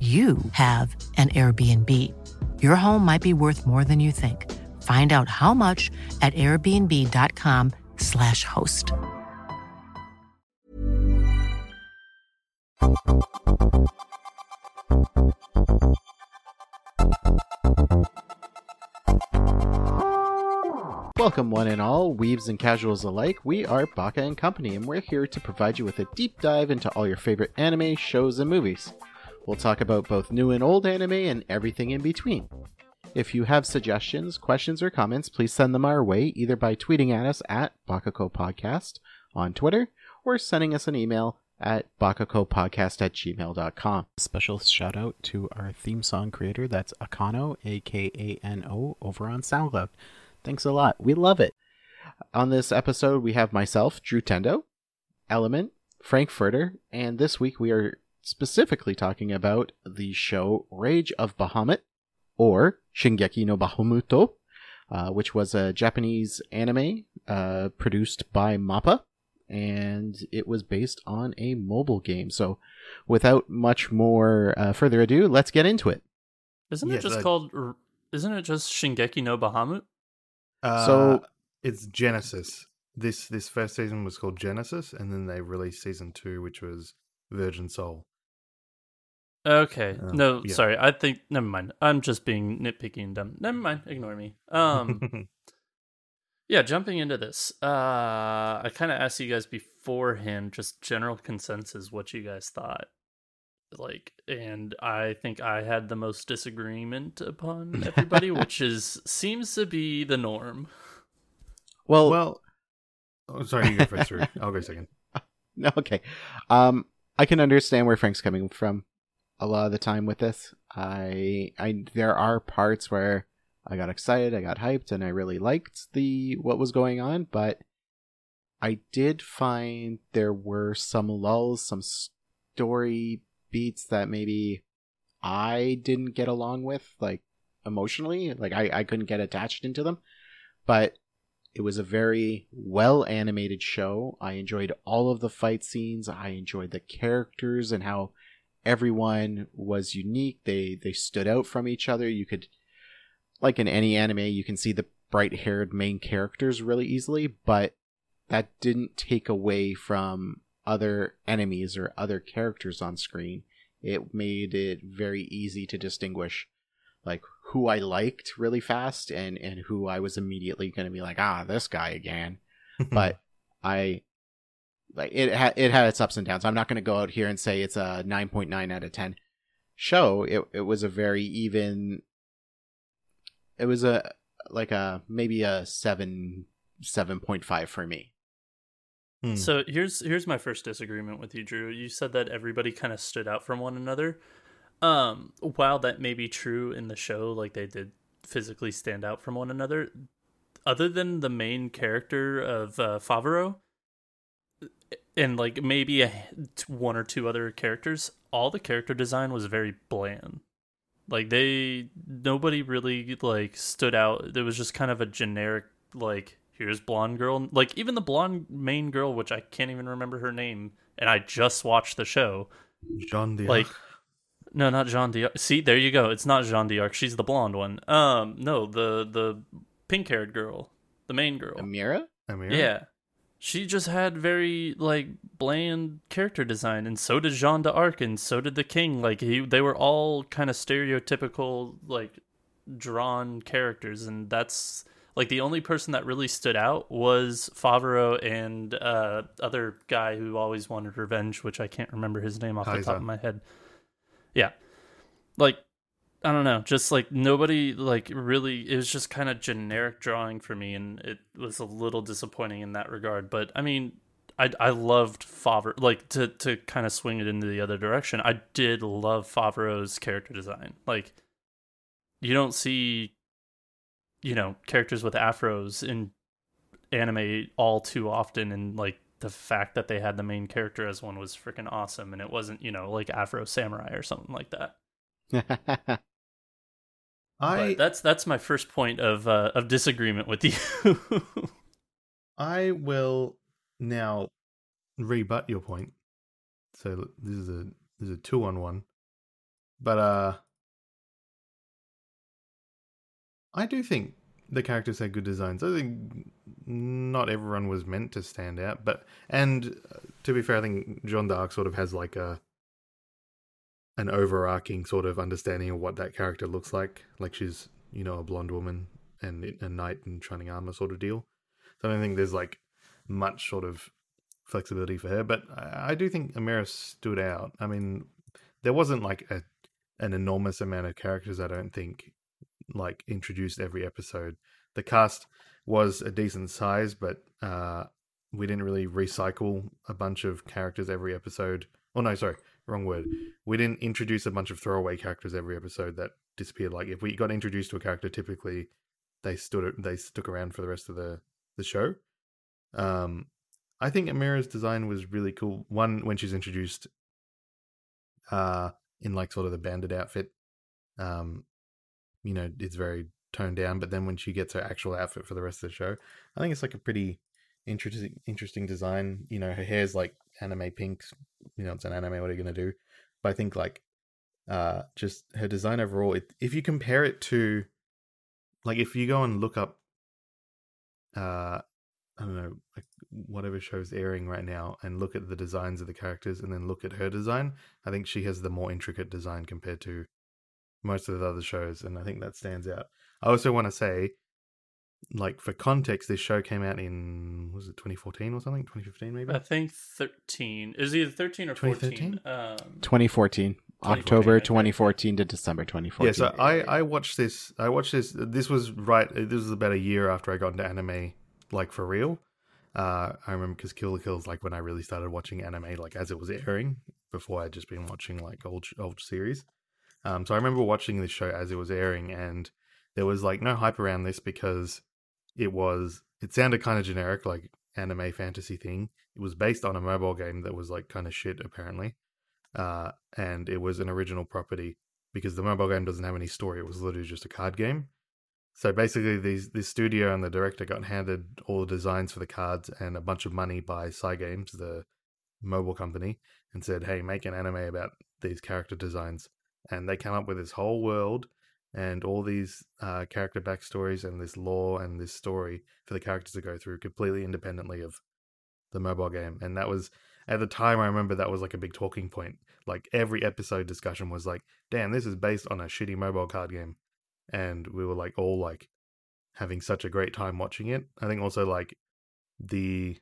you have an Airbnb. Your home might be worth more than you think. Find out how much at airbnb.com/slash host. Welcome, one and all, weaves and casuals alike. We are Baka and Company, and we're here to provide you with a deep dive into all your favorite anime, shows, and movies. We'll talk about both new and old anime and everything in between. If you have suggestions, questions, or comments, please send them our way either by tweeting at us at Bakako Podcast on Twitter or sending us an email at bakakopodcast at gmail.com. Special shout out to our theme song creator, that's Akano, A K A N O, over on SoundCloud. Thanks a lot. We love it. On this episode, we have myself, Drew Tendo, Element, Frank Furter, and this week we are specifically talking about the show Rage of Bahamut, or Shingeki no Bahamut, uh, which was a Japanese anime uh, produced by MAPPA, and it was based on a mobile game. So, without much more uh, further ado, let's get into it. Isn't Yeah, it just the- called? Isn't it just Shingeki no Bahamut? Uh, So- it's Genesis. This this first season was called Genesis, and then they released season two, which was Virgin Soul. Okay. Oh, no, yeah. sorry. I think never mind. I'm just being nitpicky and dumb. Never mind. Ignore me. Um. yeah, jumping into this. Uh, I kind of asked you guys beforehand, just general consensus, what you guys thought. Like, and I think I had the most disagreement upon everybody, which is seems to be the norm. Well, well, oh, sorry, you go first. Drew. I'll go second. no, okay. Um, I can understand where Frank's coming from a lot of the time with this. I, I, there are parts where I got excited, I got hyped, and I really liked the what was going on, but I did find there were some lulls, some story beats that maybe I didn't get along with, like emotionally. Like I, I couldn't get attached into them. But it was a very well animated show. I enjoyed all of the fight scenes. I enjoyed the characters and how everyone was unique. They they stood out from each other. You could like in any anime, you can see the bright-haired main characters really easily, but that didn't take away from other enemies or other characters on screen. It made it very easy to distinguish like who I liked really fast and and who I was immediately going to be like, ah, this guy again. but I like it had it had its ups and downs. I'm not going to go out here and say it's a 9.9 out of 10 show. It it was a very even it was a like a maybe a 7 7.5 for me. Hmm. So here's here's my first disagreement with you, Drew. You said that everybody kind of stood out from one another. Um, while that may be true in the show, like they did physically stand out from one another, other than the main character of uh, Favaro, and like maybe a, one or two other characters, all the character design was very bland. Like they, nobody really like stood out. There was just kind of a generic like here's blonde girl. Like even the blonde main girl, which I can't even remember her name, and I just watched the show. Jeanne d'Arc. Like, no, not Jeanne d'Arc. See, there you go. It's not Jeanne d'Arc. She's the blonde one. Um, no, the the pink haired girl, the main girl. Amira? Amira? Yeah. She just had very like bland character design, and so did Jean d'Arc, and so did the King. Like he, they were all kind of stereotypical, like drawn characters, and that's like the only person that really stood out was Favaro and uh other guy who always wanted revenge, which I can't remember his name off the top of my head. Yeah, like I don't know, just like nobody like really it was just kind of generic drawing for me and it was a little disappointing in that regard, but I mean I I loved Favre like to to kind of swing it into the other direction. I did love Favaro's character design. Like you don't see you know, characters with afros in anime all too often and like the fact that they had the main character as one was freaking awesome and it wasn't, you know, like Afro Samurai or something like that. I But that's that's my first point of uh, of disagreement with you. I will now rebut your point. So this is a this is a two on one, but uh, I do think the characters had good designs. I think not everyone was meant to stand out, but and uh, to be fair, I think Jeanne d'Arc sort of has like a an overarching sort of understanding of what that character looks like. Like she's you know a blonde woman and a knight in shining armor sort of deal. So I don't think there's like much sort of flexibility for her, but I do think Amira stood out. I mean, there wasn't like a an enormous amount of characters. I don't think like introduced every episode. The cast was a decent size, but uh, we didn't really recycle a bunch of characters every episode. Oh no, sorry, wrong word. We didn't introduce a bunch of throwaway characters every episode that disappeared. Like if we got introduced to a character, typically they stood they stuck around for the rest of the the show. Um, I think Amira's design was really cool. One when she's introduced, uh, in like sort of the bandit outfit, um, you know, it's very toned down. But then when she gets her actual outfit for the rest of the show, I think it's like a pretty interesting interesting design. You know, her hair's like anime pinks. You know, it's an anime. What are you gonna do? But I think like, uh, just her design overall. It, if you compare it to, like, if you go and look up, uh, I don't know, like whatever show's airing right now, and look at the designs of the characters, and then look at her design. I think she has the more intricate design compared to most of the other shows, and I think that stands out. I also want to say, like for context, this show came out in was it 2014 or something, 2015 maybe. I think 13. Is either 13 or 14. 2013? Um, 2014. 2014, October 2014 to December 2014. Yeah, so I I watched this. I watched this. This was right. This was about a year after I got into anime, like for real. Uh, I remember because Kill la Kill's like when I really started watching anime, like as it was airing. Before I'd just been watching like old old series. Um, so I remember watching this show as it was airing, and there was like no hype around this because it was. It sounded kind of generic, like anime fantasy thing. It was based on a mobile game that was like kind of shit, apparently. Uh, and it was an original property because the mobile game doesn't have any story. It was literally just a card game. So basically, these this studio and the director got handed all the designs for the cards and a bunch of money by Cygames, the mobile company, and said, "Hey, make an anime about these character designs." And they came up with this whole world and all these uh, character backstories and this lore and this story for the characters to go through completely independently of the mobile game. And that was at the time I remember that was like a big talking point. Like every episode discussion was like, "Damn, this is based on a shitty mobile card game," and we were like all like having such a great time watching it. I think also like the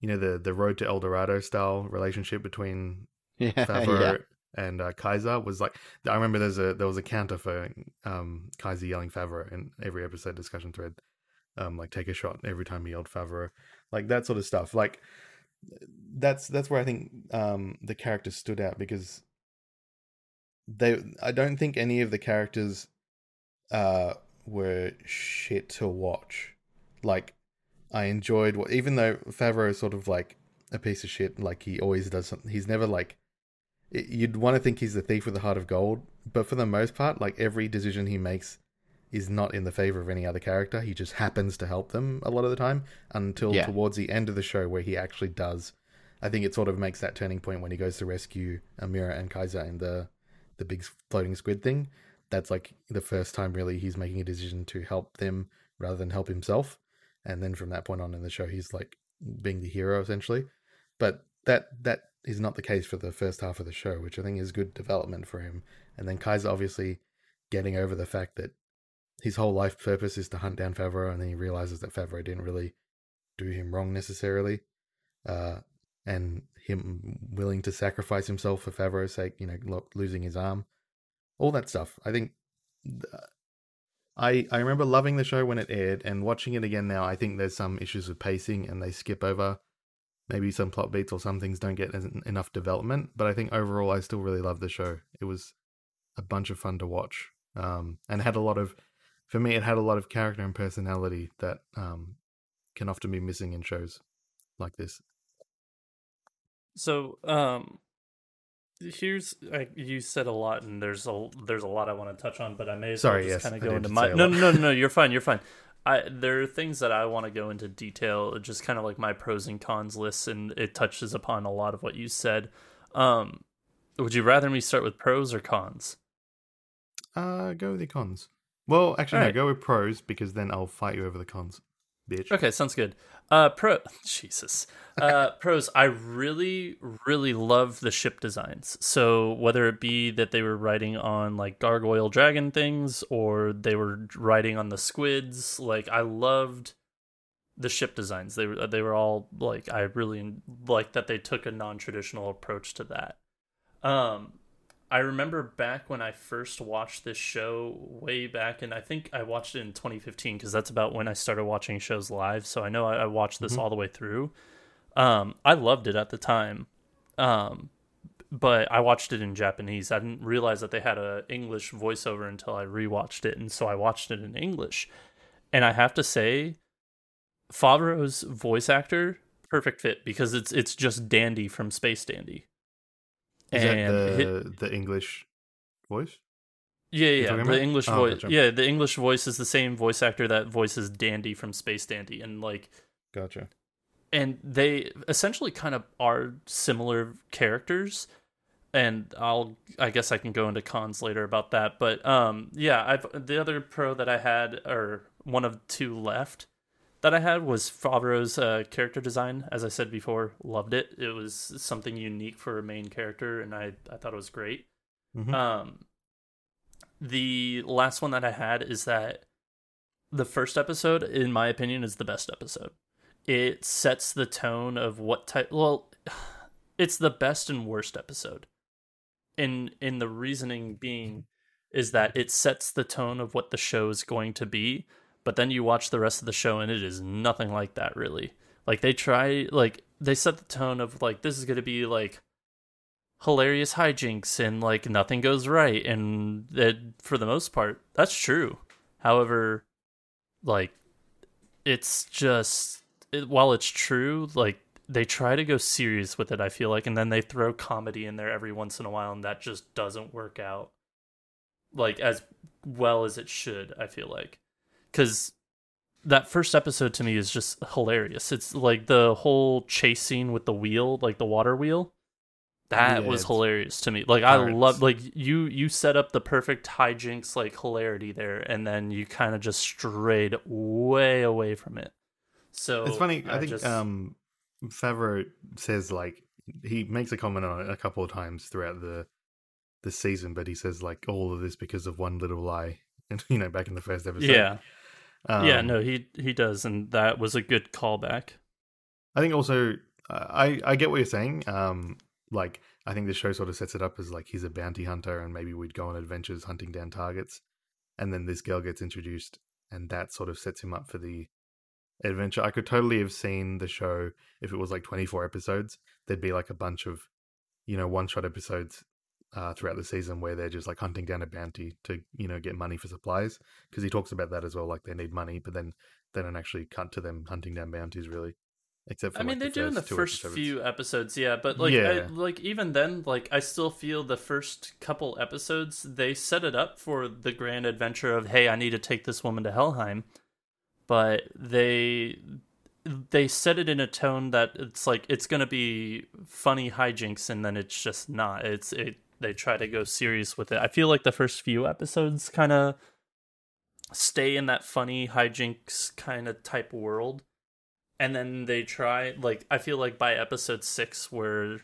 you know the the Road to El Dorado style relationship between yeah, Favaro and uh, Kaiser was like I remember there's a there was a counter for um, Kaiser yelling Favaro in every episode discussion thread, um, like take a shot every time he yelled Favaro, like that sort of stuff. Like that's that's where I think um, the character stood out because they I don't think any of the characters uh were shit to watch. Like I enjoyed what even though Favaro is sort of like a piece of shit, like he always does something. He's never like you'd want to think he's the thief with the heart of gold, but for the most part, like every decision he makes is not in the favor of any other character. He just happens to help them a lot of the time until Yeah. towards the end of the show where he actually does. I think it sort of makes that turning point when he goes to rescue Amira and Kaiser in the the big floating squid thing. That's like the first time really he's making a decision to help them rather than help himself. And then from that point on in the show, he's like being the hero essentially. But that that is not the case for the first half of the show, which I think is good development for him. And then Kaiser obviously getting over the fact that his whole life purpose is to hunt down Favaro, and then he realizes that Favaro didn't really do him wrong necessarily, uh, and him willing to sacrifice himself for Favaro's sake, you know, lo- losing his arm, all that stuff. I think th- I I remember loving the show when it aired, and watching it again now. I think there's some issues with pacing, and they skip over maybe some plot beats or some things don't get enough development. But I think overall, I still really love the show. It was a bunch of fun to watch, um, and had a lot of, for me, it had a lot of character and personality that um, can often be missing in shows like this. So, um, here's I, you said a lot, and there's a there's a lot I want to touch on, but I may as Sorry, well just yes, kind of go into my no no no no you're fine you're fine. I there are things that I want to go into detail, just kind of like my pros and cons lists, and it touches upon a lot of what you said. Um, would you rather me start with pros or cons? Uh, go with the cons. Well, actually, no, Alright. go with pros because then I'll fight you over the cons, bitch. Okay, sounds good. Uh, pro, Jesus. Uh, pros. I really, really love the ship designs. So whether it be that they were riding on like gargoyle dragon things, or they were riding on the squids, like I loved the ship designs. They were they were all like I really like that they took a non traditional approach to that. Um, I remember back when I first watched this show way back, and I think I watched it in 2015 because that's about when I started watching shows live. So I know I, I watched this all the way through. Um, I loved it at the time, um, but I watched it in Japanese. I didn't realize that they had a English voiceover until I rewatched it, and so I watched it in English. And I have to say, Favaro's voice actor perfect fit because it's it's just Dandy from Space Dandy. Is and that the the English voice? yeah, yeah, the about? English Oh, voice. gotcha. Yeah, the English voice is the same voice actor that voices Dandy from Space Dandy, and like, Gotcha. and they essentially kind of are similar characters. And I'll, I guess I can go into cons later about that. But um, yeah, I've the other pro that I had, or one of two left that I had was Favaro's uh, character design. As I said before, loved it. It was something unique for a main character, and I, I thought it was great. Mhm. Um, the last one that I had is that the first episode, in my opinion, is the best episode. It sets the tone of what type. Well, it's the best and worst episode. In in the reasoning being is that it sets the tone of what the show is going to be, but then you watch the rest of the show and it is nothing like that really. Like they try like they set the tone of like this is going to be like hilarious hijinks and like nothing goes right and that for the most part that's true however like it's just it, while it's true like they try to go serious with it i feel like and then they throw comedy in there every once in a while and that just doesn't work out like as well as it should i feel like because that first episode to me is just hilarious. It's like the whole chase scene with the wheel like the water wheel. That Yeah, was hilarious to me. Like i love like you you set up the perfect hijinks like hilarity there and then you kind of just strayed way away from it. So It's funny. I, think just- um, Favaro says like he makes a comment on it a couple of times throughout the the season, but he says like all of this because of one little lie, and you know back in the first episode. yeah yeah Um, no he he does and that was a good callback I think also uh, I I get what you're saying. Um, like I think the show sort of sets it up as like he's a bounty hunter, and maybe we'd go on adventures hunting down targets, and then this girl gets introduced, and that sort of sets him up for the adventure. I could totally have seen the show if it was like 24 episodes. There'd be like a bunch of, you know, one shot episodes uh, throughout the season where they're just like hunting down a bounty to you know get money for supplies because he talks about that as well like they need money but then they don't actually cut to them hunting down bounties really except for I mean, like, they do in the first episodes. few episodes, yeah. But like, Yeah. I, like even then, like I still feel the first couple episodes they set it up for the grand adventure of hey, I need to take this woman to Helheim, but they they set it in a tone that it's like it's gonna be funny hijinks, and then it's just not. It's it. They try to go serious with it. I feel like the first few episodes kind of stay in that funny hijinks kind of type world and then they try like i feel like by episode six where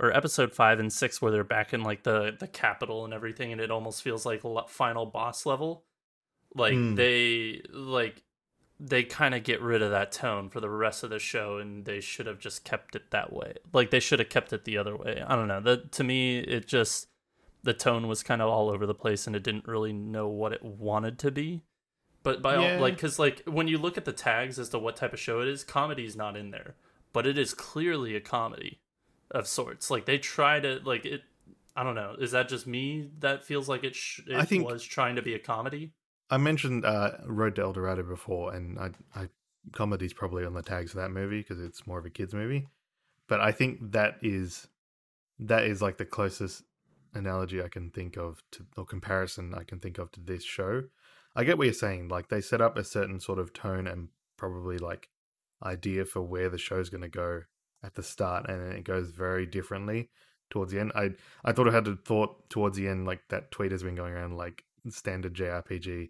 or episode five and six where they're back in like the the capital and everything and it almost feels like final boss level like Mm. they like they kind of get rid of that tone for the rest of the show and they should have just kept it that way. Like they should have kept it the other way. I don't know. That to me it just the tone was kind of all over the place and it didn't really know what it wanted to be. But by Yeah. all like because like when you look at the tags as to what type of show it is comedy's not in there. But it is clearly a comedy of sorts. Like they try to like it i don't know. Is that just me that feels like it, sh- it I think- was trying to be a comedy I mentioned uh, Road to El Dorado before, and I, I comedy's probably on the tags for that movie because it's more of a kids movie. But I think that is that is like the closest analogy I can think of to or comparison I can think of to this show. I get what you're saying. Like they set up a certain sort of tone and probably like idea for where the show's going to go at the start, and it goes very differently towards the end. I I thought I had a thought towards the end, like that tweet has been going around, like standard JRPG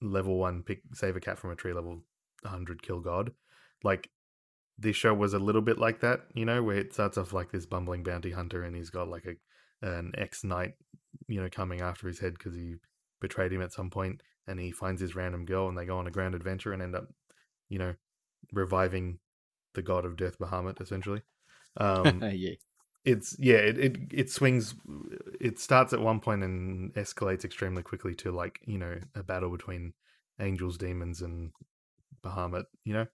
level one pick save a cat from a tree level 100 kill god like this show was a little bit like that you know where it starts off like this bumbling bounty hunter and he's got like a an ex knight you know coming after his head because he betrayed him at some point and he finds his random girl and they go on a grand adventure and end up you know reviving the god of death bahamut essentially um yeah. It's yeah it, it it swings it starts at one point and escalates extremely quickly to like you know a battle between angels demons and bahamut you know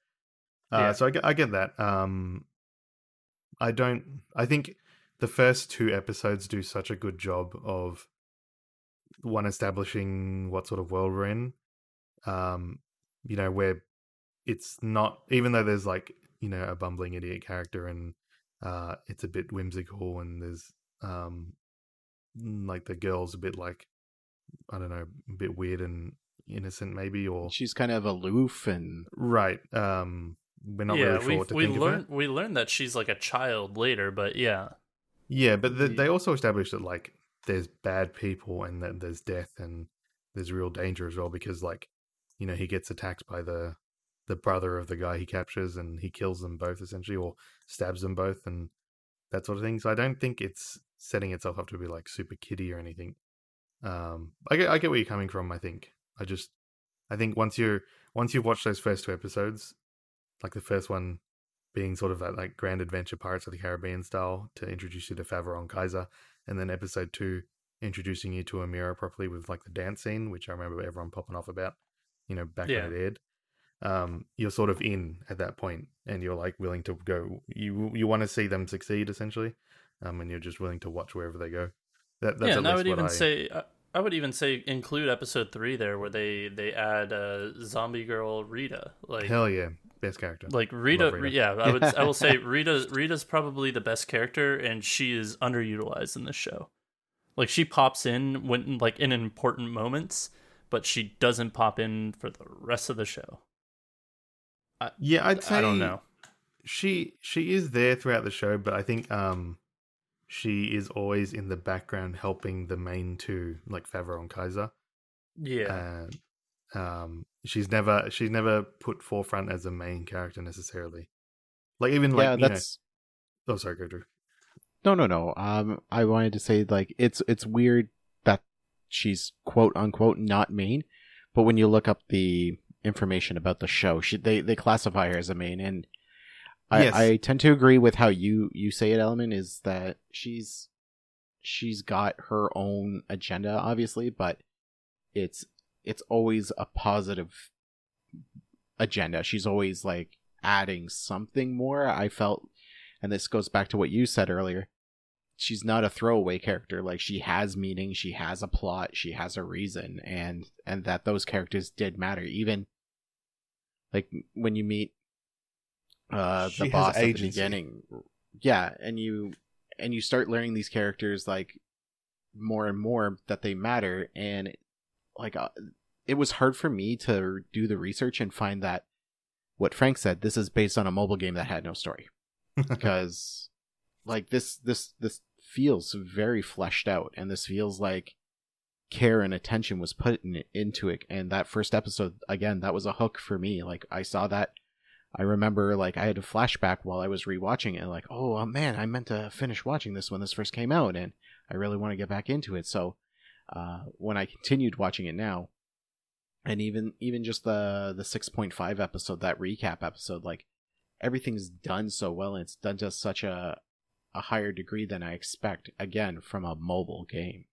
uh, Yeah. so I get, I get that um i don't i think the first two episodes do such a good job of one establishing what sort of world we're in um you know where it's not even though there's like you know a bumbling idiot character and uh it's a bit whimsical and there's um mm, like the girl's a bit like i don't know a bit weird and innocent maybe or She's kind of aloof and right um we're not yeah really sure what to we think learn of her. we learned that she's like a child later but yeah yeah but the, they also established that like there's bad people and that there's death and there's real danger as well because like you know he gets attacked by the the brother of the guy he captures and he kills them both essentially or stabs them both and that sort of thing. So i don't think it's setting itself up to be like super kiddie or anything. Um i get i get where you're coming from i think. I just i think once you're once you've watched those first two episodes like the first one being sort of that like grand adventure pirates of the caribbean style to introduce you to Favron kaiser and then episode two introducing you to Amira properly with like the dance scene which i remember everyone popping off about you know back Yeah. when it aired um you're sort of in at that point and you're like willing to go you you want to see them succeed essentially um and you're just willing to watch wherever they go that, that's yeah and i would even I, say I- would even say include episode three there where they they add uh zombie girl rita like hell yeah best character like Rita, Rita. yeah, I would I will say Rita Rita's probably the best character and she is underutilized in this show. Like she pops in when like in important moments, but she doesn't pop in for the rest of the show. Yeah i'd say I don't know. she she is there throughout the show but i think um she is always in the background helping the main two like Favaro and kaiser Yeah. and um she's never she's never put forefront as a main character necessarily like even like yeah, you know- that's oh sorry go Drew. no, no, no. Um, I wanted to say like it's it's weird that she's quote unquote not main, but when you look up the information about the show, she they they classify her as a main, and I Yes. I tend to agree with how you you say it. Element is that she's she's got her own agenda, obviously, but it's it's always a positive agenda. She's always like adding something more. I felt, and this goes back to what you said earlier. she's not a throwaway character like she has meaning she has a plot she has a reason and and that those characters did matter even like when you meet uh the boss at the beginning yeah and you and you start learning these characters like more and more that they matter and like uh, it was hard for me to do the research and find that what frank said this is based on a mobile game that had no story. Because like this this this feels very fleshed out and this feels like care and attention was put in, into it and that first episode again that was a hook for me like i saw that i remember like i had a flashback while i was rewatching it like oh uh, man i meant to finish watching this when this first came out and i really want to get back into it so uh when i continued watching it now and even even just the the 6.5 episode that recap episode like everything's done so well and it's done to such a a higher degree than I expect again from a mobile game.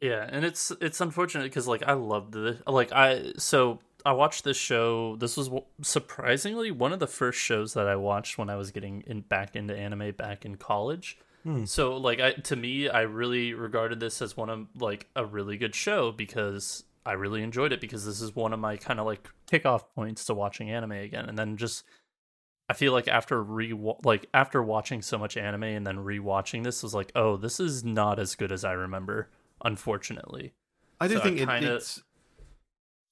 Yeah, and it's it's unfortunate because like I loved this. Like I so I watched this show. This was surprisingly one of the first shows that I watched when I was getting in back into anime back in college. Hmm. So like I to me, I really regarded this as one of like a really good show because I really enjoyed it because this is one of my kind of like kickoff points to watching anime again, and then just I feel like after re like after watching so much anime and then rewatching this was like, oh, this is not as good as I remember, unfortunately. I do So think it, kinda- it's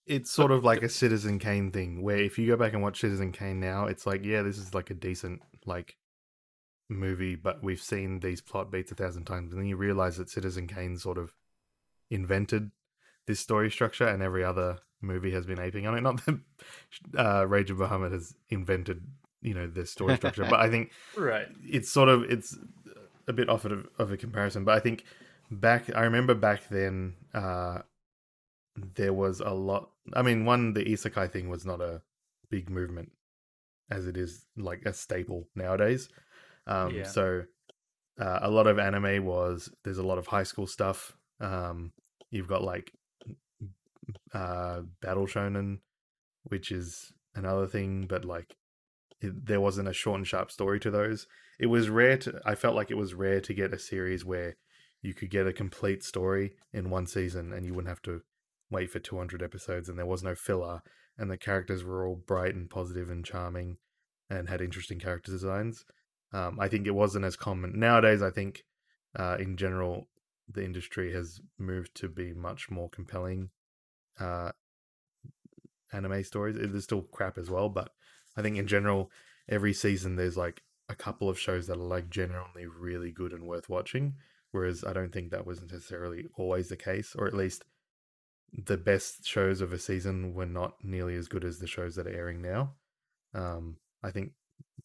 it's sort of like a Citizen Kane thing, where if you go back and watch Citizen Kane now, it's like, yeah, this is like a decent like movie, but we've seen these plot beats a thousand times, and then you realize that Citizen Kane sort of invented this story structure, and every other movie has been aping on it. Not that uh, Rage of Bahamut has invented, you know, this story structure, but I think Right. it's sort of it's a bit off of, of a comparison but i think back i remember back then uh there was a lot i mean one the isekai thing was not a big movement as it is like a staple nowadays. Um Yeah. so uh, a lot of anime was there's a lot of high school stuff. Um you've got like uh battle shonen which is another thing but like it, there wasn't a short and sharp story to those. It was rare to i felt like it was rare to get a series where you could get a complete story in one season and you wouldn't have to wait for 200 episodes and there was no filler and the characters were all bright and positive and charming and had interesting character designs. Um, i think it wasn't as common. Nowadays i think uh, in general the industry has moved to be much more compelling uh, anime stories. There's still crap as well but i think in general every season there's like a couple of shows that are like generally really good and worth watching whereas i don't think that was necessarily always the case or at least the best shows of a season were not nearly as good as the shows that are airing now um i think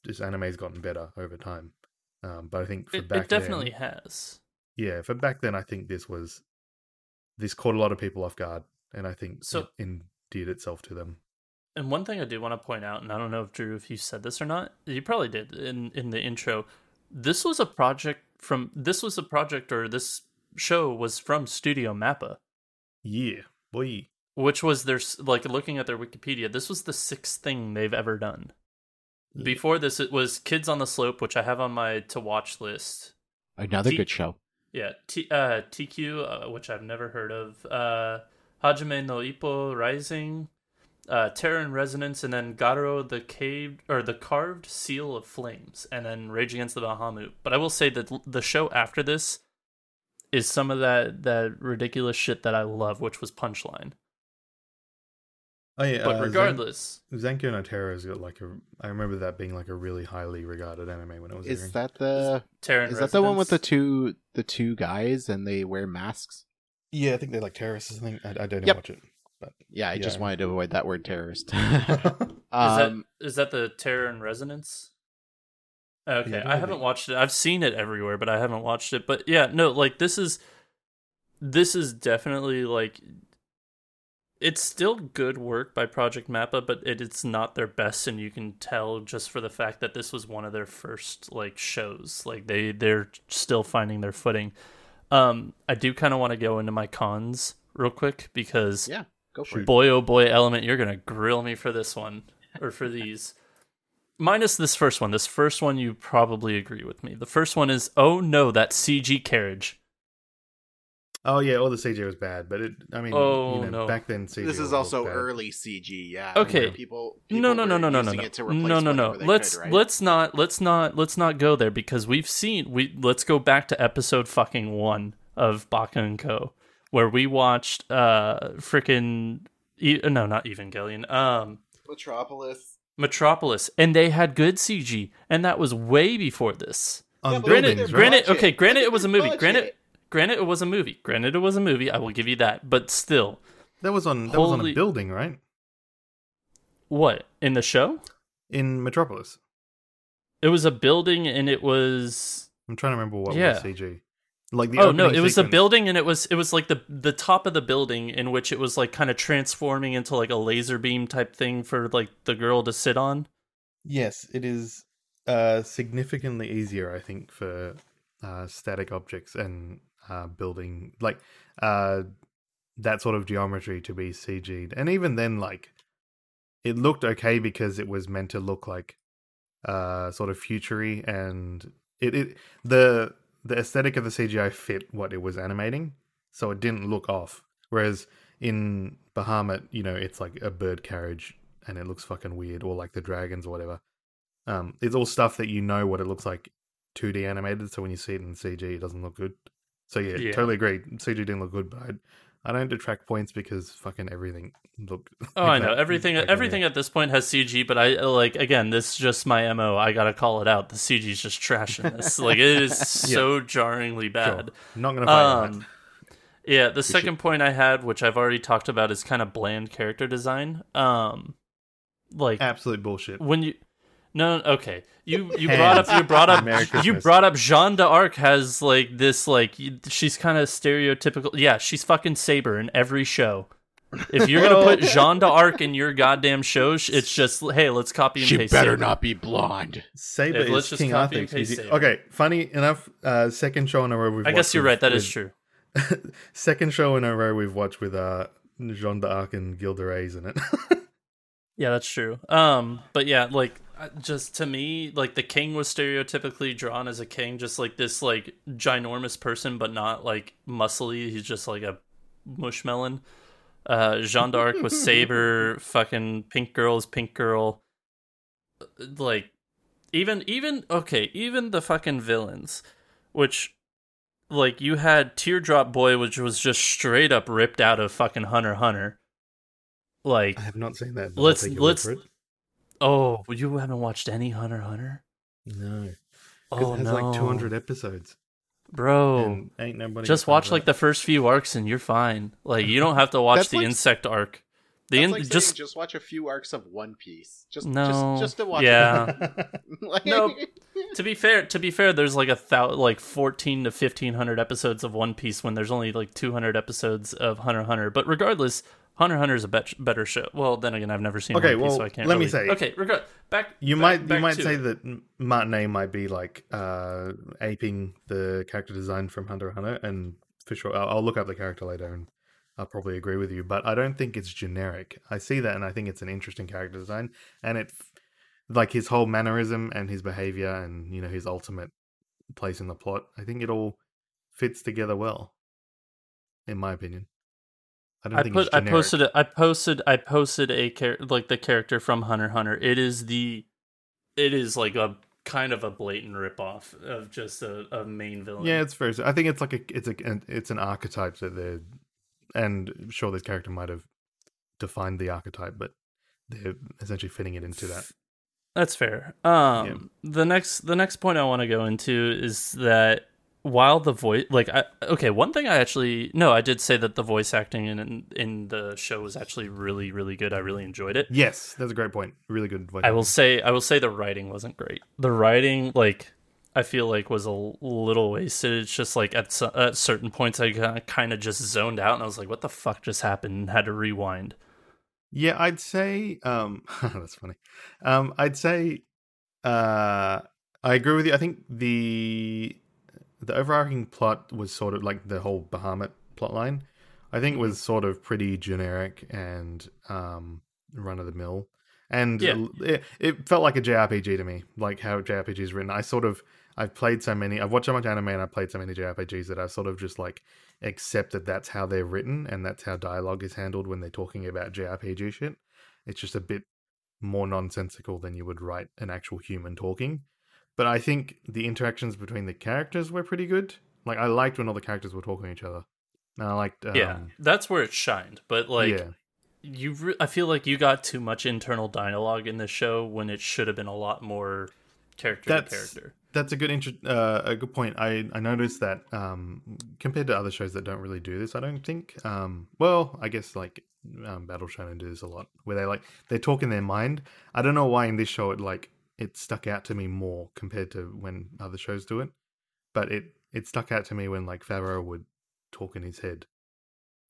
just anime's gotten better over time um but i think for It, back it definitely then, has. yeah for back then i think this was this caught a lot of people off guard and i think So- it endeared itself to them And one thing I do want to point out, and I don't know if Drew, if you said this or not, you probably did in in the intro. This was a project from this was a project or this show was from Studio Mappa, yeah boy which was their like looking at their Wikipedia. This was the sixth thing they've ever done. Before this, it was Kids on the Slope, which I have on my to watch list. Another T- good show. Yeah, T- uh, Teekyu, uh, which I've never heard of. Uh, Hajime no Ippo Rising, uh, Terror in Resonance, and then Garo the caved or the carved seal of flames, and then Rage Against the Bahamut. But I will say that the show after this is some of that that ridiculous shit that I love, which was Punchline. oh yeah But uh, Zen- regardless, Zankyou no Terror's got like a. I remember that being like a really highly regarded anime when it was airing. Is that the Terror in is that the one with the two the two guys and they wear masks? Yeah, I think they're like terrorists. I think I, I don't Yep. watch it, but Yeah, I just wanted to avoid that word terrorist. Is um, that is that the Terror in Resonance? Okay, Yeah, I haven't watched it. I've seen it everywhere, but I haven't watched it. But yeah, no, like this is this is definitely like it's still good work by Project Mappa, but it, it's not their best, and you can tell just for the fact that this was one of their first like shows. Like they they're still finding their footing. Um, I do kind of want to go into my cons real quick because yeah, go for it. boy oh boy element you're gonna grill me for this one or for these minus this first one. This first one, you probably agree with me. The first one is, oh no, that CG carriage. Oh yeah, all the CG was bad, but it. I mean, Oh, you know, no. back then CG. This is was also bad. early CG. Yeah. Okay. People, people no, no, no, were no, no, no, using no, it to replace no, no, no. whatever they Let's could, right? let's not let's not let's not go there because we've seen we let's go back to episode fucking one of Baka and Co, where we watched uh freaking e- no not Evangelion um Metropolis. Metropolis and they had good CG and that was way before this. On Yeah, but Granted, buildings, their right? granted, budget. okay, granted it was a movie. Granted, budget. granted it was a movie. Granted it was a movie. I will give you that, but still, That was on. That was on a building, right? what in the show? In Metropolis. It was a building and it was I'm trying to remember what Yeah. was CG. Like the oh no, it was a building, and it was it was like the the top of the building in which it was like kind of transforming into like a laser beam type thing for like the girl to sit on. Yes, it is uh, significantly easier, I think, for uh, static objects and uh, building like uh, that sort of geometry to be CG'd. And even then, like it looked okay because it was meant to look like uh, sort of futury, and it, it the the aesthetic of the CGI fit what it was animating, so it didn't look off. Whereas in Bahamut, you know, it's like a bird carriage and it looks fucking weird, or like the dragons or whatever. Um, it's all stuff that you know what it looks like 2D animated, so when you see it in CG, it doesn't look good. So yeah, Yeah. totally agree. CG didn't look good, but I, I don't detract points because fucking everything looked. Oh, I know everything. Everything at this point has CG, but I like again. This is just my mo. I gotta call it out. The CG is just trash in this. like it is so jarringly Sure. bad. Not gonna fight Um, that. yeah, the second point I had, which I've already talked about, is kind of bland character design. Um, like Absolute bullshit. when you no no, okay you you Hands. brought up you brought up you brought up Jeanne d'Arc has like this like she's kind of stereotypical yeah she's fucking Saber in every show if you're gonna put Jeanne d'Arc in your goddamn show it's just hey let's copy and She paste better Saber. not be blonde. Saber Yeah, let's is just King copy Arthur. and paste. Saber. Okay, funny enough. Uh, second show in a row we've. I guess you're with- right that is with- true second show in a row we've watched with uh, Jean d'Arc and Gilles de Rais in it. yeah that's true um but yeah like just to me like the king was stereotypically drawn as a king just like this like ginormous person but not like muscly he's just like a mushmelon uh jeanne d'arc was saber fucking pink girls, pink girl like even even okay even the fucking villains which like you had teardrop boy which was just straight up ripped out of fucking hunter hunter like I have not seen that. but Let's- I'll take your word let's- for it. Oh, you haven't watched any Hunter Hunter? No, because Oh it has no, like 200 episodes. bro. and ain't nobody. Just watch like the first few arcs and you're fine. Like you don't have to watch That's the like- insect arc. The That's in- like just just watch a few arcs of One Piece. Just No. just, just to watch. Yeah. like, No. to be fair, to be fair, there's like a thou like fourteen to fifteen hundred episodes of One Piece when there's only like two hundred episodes of Hunter Hunter. But regardless, Hunter Hunter is a bet- better show. Well, then again, I've never seen Okay, One Piece, so I can't. let me really- say- Okay, regard back. You back- might you might say it. that Martinet might be like uh aping the character design from Hunter Hunter, and for sure I'll, I'll look up the character later and I'll probably agree with you. But I don't think it's generic. I see that and I think it's an interesting character design, and it like his whole mannerism and his behavior and you know his ultimate place in the plot. I think it all fits together well, in my opinion. I don't I think put it's I posted a, I posted I posted a char- like the character from Hunter Hunter. It is the it is like a kind of a blatant ripoff of just a, a main villain. Yeah, it's fair. I think it's like a it's a it's an archetype that they're, and sure, this character might have defined the archetype, but they're essentially fitting it into that. That's fair. Um the next the next point I want to go into is that while the voice like I okay, one thing I actually no, I did say that the voice acting in in the show was actually really really good. I really enjoyed it. Yes, that's a great point. Really good. voice I will say I will say the writing wasn't great. The writing like I feel like was a little wasted. It's just like at, at certain points I kind of just zoned out and I was like what the fuck just happened and had to rewind. Yeah, I'd say. Um, that's funny. Um, I'd say. Uh, I agree with you. I think the the overarching plot was sort of like the whole Bahamut plot line. I think was sort of pretty generic and um, run of the mill. and Yeah. it, it felt like a JRPG to me, like how JRPG is written. I sort of I've played so many, I've watched so much anime, and I've played so many JRPGs that I've sort of just like accepted that's how they're written and that's how dialogue is handled when they're talking about JRPG shit. It's just a bit more nonsensical than you would write an actual human talking. But I think the interactions between the characters were pretty good. Like I liked when all the characters were talking to each other. And I liked um, yeah, that's where it shined. But like, yeah. you, re- I feel like you got too much internal dialogue in this show when it should have been a lot more character That's- to character. That's a good intro- uh, a good point. I, I noticed that um, compared to other shows that don't really do this, I don't think. Um, well, I guess like um, Battle Shonen do this a lot, where they like they talk in their mind. I don't know why in this show it like it stuck out to me more compared to when other shows do it, but it it stuck out to me when like Favaro would talk in his head.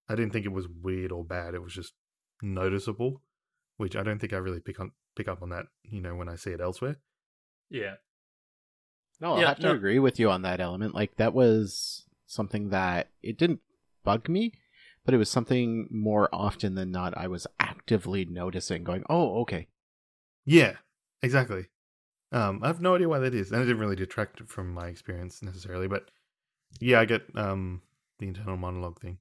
I didn't think it was weird or bad. It was just noticeable, which I don't think I really pick on pick up on that. You know, when I see it elsewhere. Yeah, No, I'll Yeah, have to no. agree with you on that element. Like that was something that it didn't bug me, but it was something more often than not I was actively noticing, going, "Oh, okay." Yeah, exactly. Um, I have no idea why that is, and it didn't really detract from my experience necessarily. But yeah, I get um the internal monologue thing.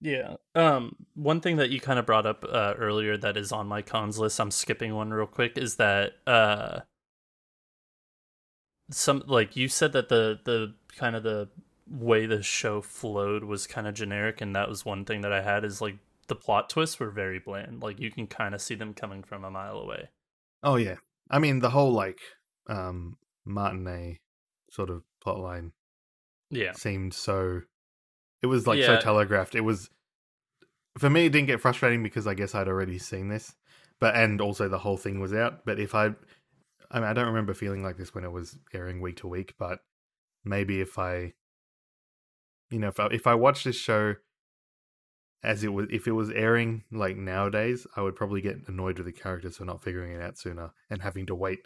yeah. Um, one thing that you kind of brought up uh, earlier that is on my cons list. I'm skipping one real quick. Is that uh, some like you said that the the kind of the way the show flowed was kind of generic, and that was one thing that I had is like the plot twists were very bland. Like you can kind of see them coming from a mile away. Oh yeah, I mean the whole like um Martinet sort of plotline Yeah, seemed so. It was like so telegraphed. It was for me. It didn't get frustrating because I guess I'd already seen this, but and also the whole thing was out. But if I, I mean, I don't remember feeling like this when it was airing week to week. But maybe if I, you know, if I, if I watched this show as it was, if it was airing like nowadays, I would probably get annoyed with the characters for not figuring it out sooner and having to wait,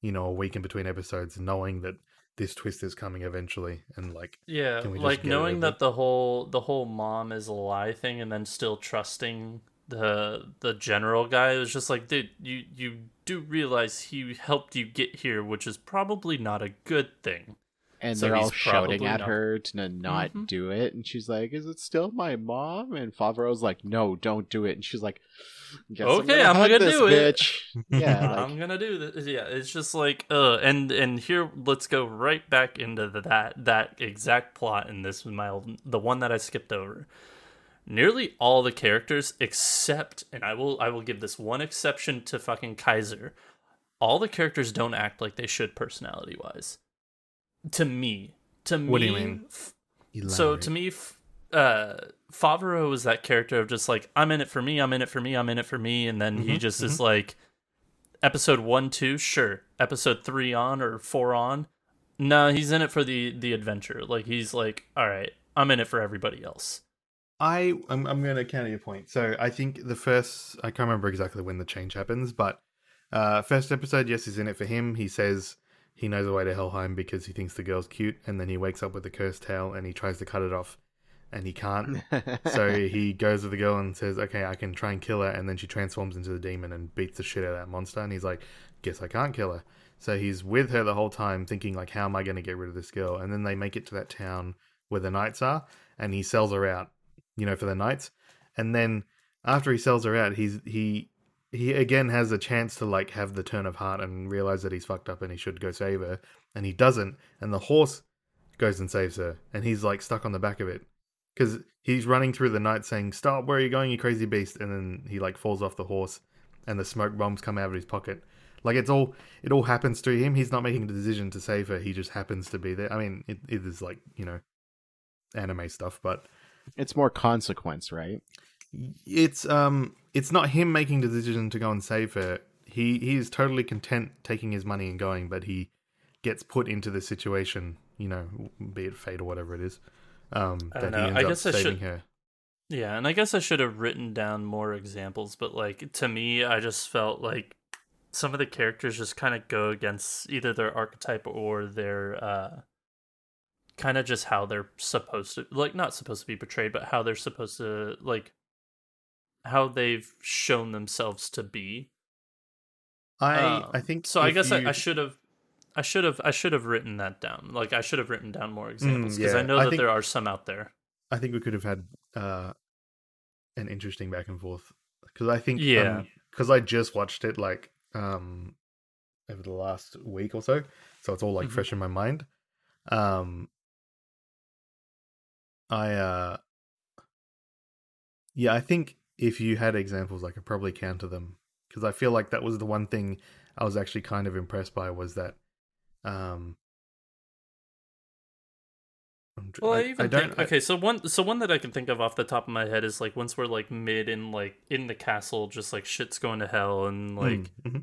you know, a week in between episodes, knowing that this twist is coming eventually, and like Yeah, Can we like knowing that the whole the whole mom is a lie thing, and then still trusting the the general guy it was just like, dude, you you do realize he helped you get here, which is probably not a good thing. And So they're all shouting at not- her to not Mhm. do it, and she's like, "Is it still my mom?" And Favaro's like, "No, don't do it." And she's like, Okay, I'm I'm gonna, gonna this do it. bitch. Yeah, like, I'm gonna do this. Yeah, it's just like, uh, and and here let's go right back into the, that that exact plot. And this my the one that I skipped over. Nearly all the characters, except, and I will I will give this one exception to fucking Kaisar. All the characters don't act like they should personality wise. To me, to me, What do you mean? f- so to me, f- uh, Favaro is that character of just like I'm in it for me, I'm in it for me, I'm in it for me, and then Mm-hmm, he just is like, episode one, two, sure, episode three on or four on, no, he's in it for the the adventure. Like he's like, all right, I'm in it for everybody else. I I'm, I'm going to counter your point. So I think the first I can't remember exactly when the change happens, but uh, first episode, yes, he's in it for him. He says he knows the way to Helheim because he thinks the girl's cute, and then he wakes up with the cursed tail and he tries to cut it off, and he can't. so he goes with the girl and says, "Okay, I can try and kill her," and then she transforms into the demon and beats the shit out of that monster. And he's like, "Guess I can't kill her." So he's with her the whole time, thinking like, "How am I going to get rid of this girl?" And then they make it to that town where the knights are, and he sells her out, you know, for the knights. And then after he sells her out, he's he he again has a chance to like have the turn of heart and realize that he's fucked up and he should go save her, and he doesn't. And the horse goes and saves her, and he's like stuck on the back of it because he's running through the night saying, "Stop! Where are you going, you crazy beast?" And then he like falls off the horse, and the smoke bombs come out of his pocket. Like it's all it all happens to him. He's not making a decision to save her. He just happens to be there. I mean, it, it is like you know, anime stuff, but it's more consequence, right? it's um it's not him making the decision to go and save her. He he is totally content taking his money and going, but he gets put into the situation, you know, be it fate or whatever it is. Um that don't he ends I up I saving should- her. Yeah, and I guess I should have written down more examples, but like to me, I just felt like some of the characters just kind of go against either their archetype or their uh kind of just how they're supposed to like not supposed to be portrayed, but how they're supposed to like how they've shown themselves to be. I Um, I think so. I guess I, you- I should have, I should have, I should have written that down. Like I should have written down more examples because yeah. I know I that think- there are some out there. I think we could have had uh, an interesting back and forth because I think Yeah. because I just watched it like um over the last week or so, so it's all like Mhm. fresh in my mind. Um, I uh, yeah, I think if you had examples, I could probably counter them because I feel like that was the one thing I was actually kind of impressed by was that um. Well, I, I- even I don't. think okay. So one, so one that I can think of off the top of my head is like once we're like mid in like in the castle, just like shit's going to hell, and like Mm, mhm.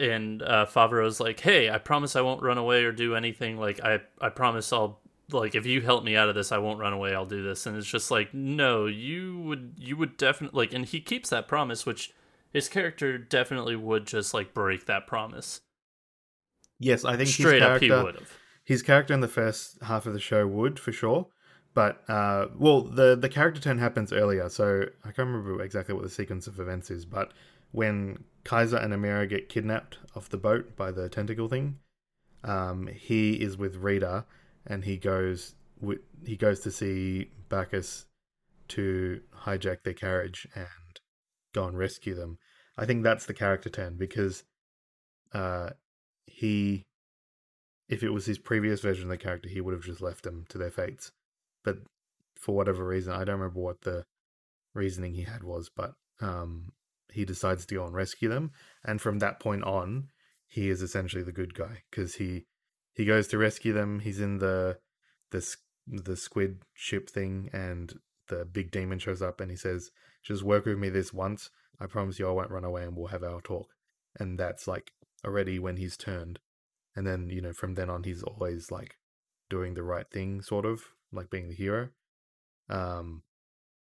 and uh Favaro's like, "Hey, I promise I won't run away or do anything. Like I I promise I'll like if you help me out of this, I won't run away. I'll do this." And it's just like, "No, you would you would definitely like and he keeps that promise which his character definitely would just like break that promise. Yes, I think Straight his up he would have. his character in the first half of the show would for sure, but uh, well, the the character turn happens earlier, so I can't remember exactly what the sequence of events is. But when Kaisar and Amira get kidnapped off the boat by the tentacle thing, um, he is with Rita, and he goes he goes to see Bacchus to hijack their carriage and go and rescue them. I think that's the character turn because uh, he, if it was his previous version of the character, he would have just left them to their fates. But for whatever reason, I don't remember what the reasoning he had was, but um, he decides to go and rescue them, and from that point on, he is essentially the good guy because he he goes to rescue them. He's in the the the squid ship thing, and the big demon shows up, and he says, "Just work with me this once. I promise you, I won't run away, and we'll have our talk." And that's like already when he's turned, and then you know from then on, he's always like doing the right thing, sort of like being the hero. Um,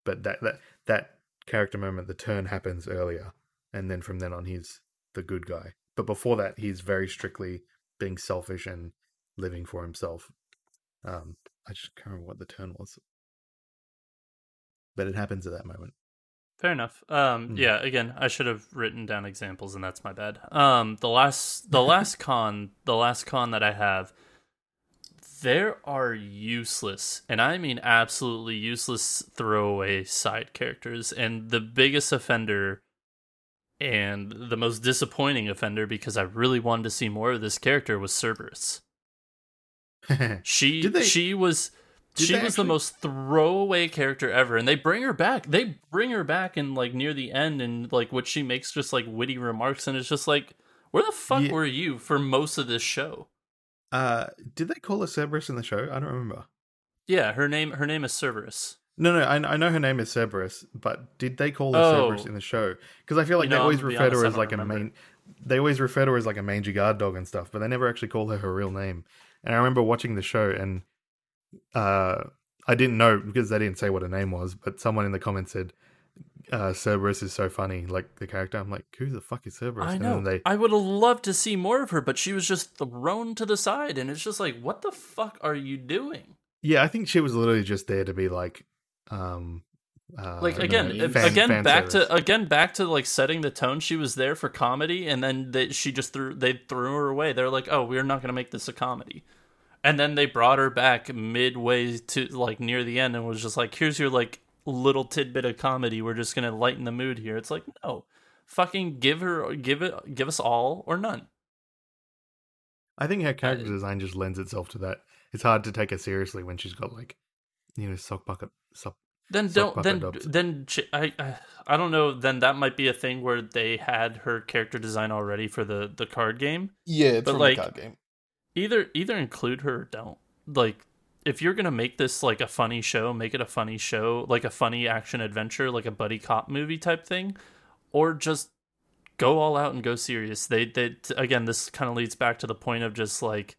but that that that character moment, the turn happens earlier, and then from then on, he's the good guy. But before that, he's very strictly being selfish and living for himself. Um, I just can't remember what the turn was, but it happens at that moment. Fair enough. Um, Hmm. yeah. Again, I should have written down examples, and that's my bad. Um, the last, the last con, the last con that I have, there are useless, and I mean absolutely useless throwaway side characters, and the biggest offender, and the most disappointing offender, because I really wanted to see more of this character, was Cerberus. She they- she was she was the most throwaway character ever, and they bring her back. They bring her back in like near the end, and like what she makes just like witty remarks, and it's just like, where the fuck Yeah. were you for most of this show? uh, did they call her Cerberus in the show? I don't remember. Yeah, her name her name is Cerberus. No, no, I, I know her name is Cerberus, but did they call her Oh. Cerberus in the show? Because I feel like You they know, always I'm gonna be refer to her as like a main. They always refer to her as like a mangy guard dog and stuff, but they never actually call her her real name. And I remember watching the show, and uh, I didn't know because they didn't say what her name was, but someone in the comments said uh, Cerberus is so funny, like the character. I'm like, who the fuck is Cerberus? I And know. then they I would have loved to see more of her, but she was just thrown to the side, and it's just like, what the fuck are you doing? Yeah, I think she was literally just there to be like, um, uh, like again know, fan- again fan back service. to again back to like setting the tone she was there for comedy and then they, she just threw they threw her away. They're like oh we're not going to make this a comedy. And then they brought her back midway to like near the end and was just like here's your like little tidbit of comedy. We're just going to lighten the mood here. It's like no. Fucking give her give it give us all or none. I think her character design just lends itself to that. It's hard to take her seriously when she's got like, you know, sock bucket, sock. then don't then bucket dubs. then ch- I, I I don't know then that might be a thing where they had her character design already for the the card game Yeah, it's But, from like, the card game. either either include her or don't like if you're gonna make this like a funny show make it a funny show like a funny action adventure like a buddy cop movie type thing or just go all out and go serious they they again this kind of leads back to the point of just like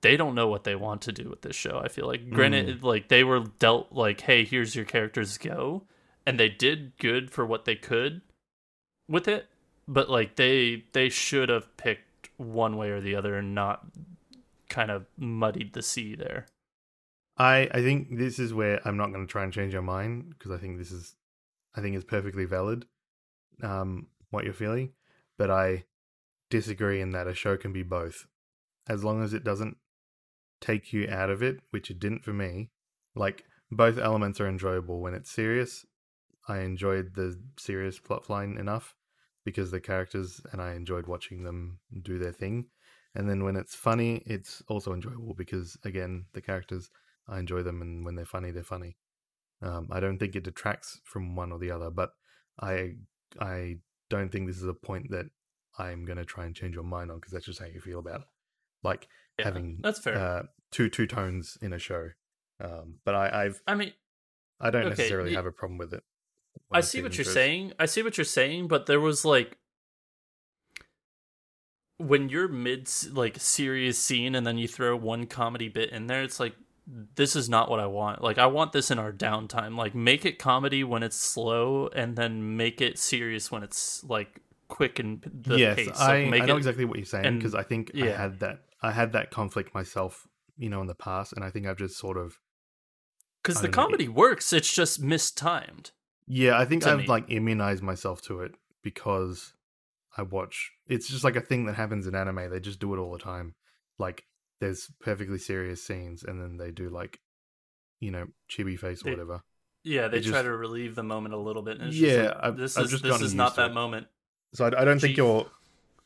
they don't know what they want to do with this show i feel like. Granted like they were dealt like hey here's your characters go and they did good for what they could with it but like they they should have picked one way or the other and not kind of muddied the sea there. I I think this is where I'm not going to try and change your mind because I think this is, I think it's perfectly valid, um, what you're feeling, but I, disagree in that a show can be both, as long as it doesn't take you out of it, which it didn't for me. Like both elements are enjoyable when it's serious. I enjoyed the serious plotline enough because the characters and I enjoyed watching them do their thing. And then when it's funny, it's also enjoyable because again, the characters I enjoy them, and when they're funny, they're funny. Um, I don't think it detracts from one or the other, but I I don't think this is a point that I'm going to try and change your mind on because that's just how you feel about it. Like Yeah, having that's fair. Uh, two two tones in a show. Um, but I, I've I mean, I don't Okay, necessarily have a problem with it. I see what you're saying. I see what you're saying, but there was like when you're mid like serious scene and then you throw one comedy bit in there, it's like this is not what I want. Like I want this in our downtime. Like make it comedy when it's slow and then make it serious when it's like quick and the yes, pace. Like, I, make I know it, exactly what you're saying because I think I yeah. had that I had that conflict myself, you know, in the past, and I think I've just sort of because the don't know, comedy works. It's just mistimed. yeah, I think I've me. like immunized myself to it because I watch. It's just like a thing that happens in anime. They just do it all the time. Like there's perfectly serious scenes, and then they do like, you know, chibi face or They- whatever. Yeah, they It try just- to relieve the moment a little bit. And it's Yeah, just like, I've- this I've is just this is not that it. moment. So I, I don't think you're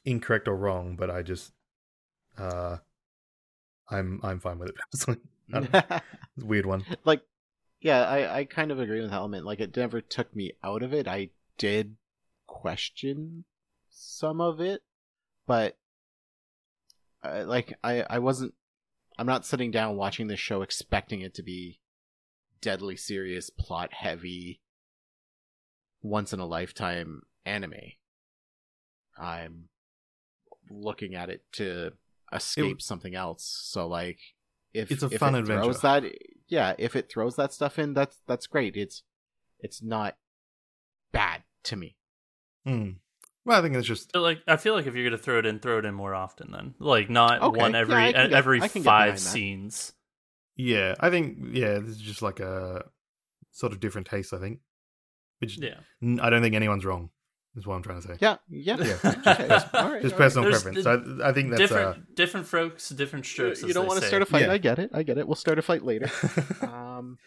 incorrect or wrong, but I just, uh, I'm I'm fine with it personally. I don't know. It's a weird one. like yeah I, I kind of agree with element like it never took me out of it i did question some of it but uh, like i i wasn't i'm not sitting down watching this show expecting it to be deadly serious plot heavy once in a lifetime anime i'm looking at it to escape something else so like if It's a if fun it adventure. throws that yeah if it throws that stuff in that's that's great it's it's not bad to me Hmm. Well, I think it's just But, like I feel like if you're gonna throw it in, throw it in more often. Then like not Okay, one every I can get- every I can get five behind that. scenes. yeah. I think yeah. This is just like a sort of different taste. I think. Which Yeah, I don't think anyone's wrong. Is what I'm trying to say. yeah yeah, Yeah, Okay. just- All right, Just all right. personal There's preference. So I, I think that's different uh, different strokes, different strokes. you don't want to start a fight Yeah. i get it i get it we'll start a fight later um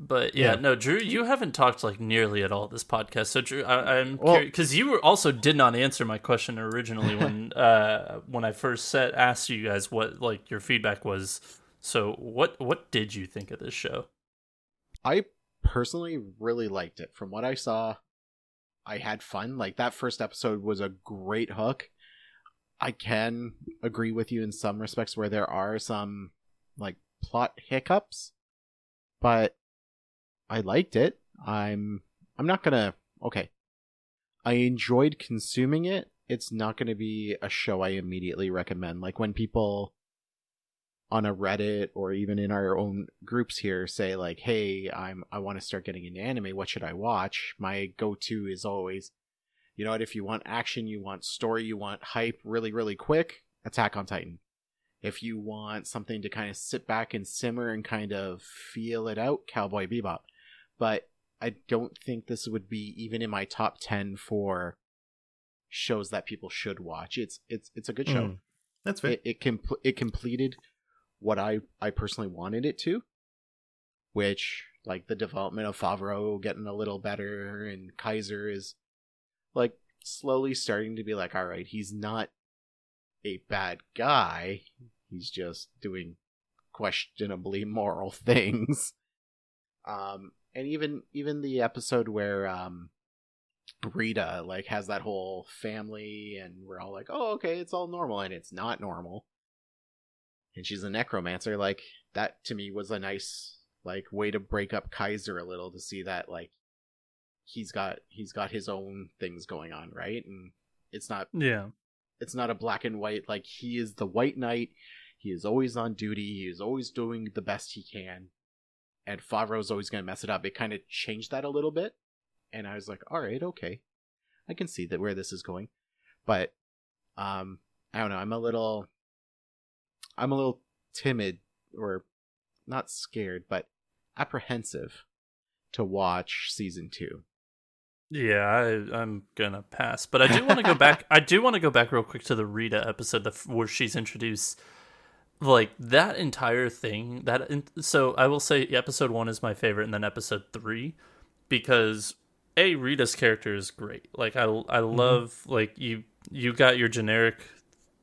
But yeah, Yeah. no, Drew, you haven't talked like nearly at all this podcast. So Drew, I, I'm Well- curious because you were also did not answer my question originally when uh when I first set asked you guys what like your feedback was. So what what did you think of this show? I personally really liked it. From what I saw, I had fun. Like that first episode was a great hook. I can agree with you in some respects where there are some like plot hiccups, but I liked it. I'm I'm not gonna okay. I enjoyed consuming it. It's not gonna be a show I immediately recommend. Like when people on a Reddit or even in our own groups here say like, "Hey, I'm I want to start getting into anime. What should I watch?" My go-to is always, you know what? If you want action, you want story, you want hype, really, really quick, Attack on Titan. If you want something to kind of sit back and simmer and kind of feel it out, Cowboy Bebop. But I don't think this would be even in my top ten for shows that people should watch. It's it's it's a good show mm, that's fair. it it, compl- it completed what I I personally wanted it to, which like the development of Favaro getting a little better and Kaisar is like slowly starting to be like, all right, he's not a bad guy. He's just doing questionably moral things. Um, and even even the episode where um Rita like has that whole family and we're all like, "Oh, okay, it's all normal." And it's not normal. And she's a necromancer like that to me was a nice like way to break up Kaisar a little to see that like he's got he's got his own things going on, right? And it's not Yeah, it's not a black and white like he is the white knight he is always on duty he is always doing the best he can and Favaro's always going to mess it up. It kind of changed that a little bit and i was like all right okay. I can see that where this is going. But um i don't know i'm a little i'm a little timid or not scared but apprehensive to watch season 2 Yeah, I, I'm gonna pass, but I do want to go back. I do want to go back real quick to the Rita episode, the, where she's introduced like that entire thing. That so I will say episode one is my favorite, and then episode three because a Rita's character is great. Like I I mm-hmm. love mm-hmm. like you you got your generic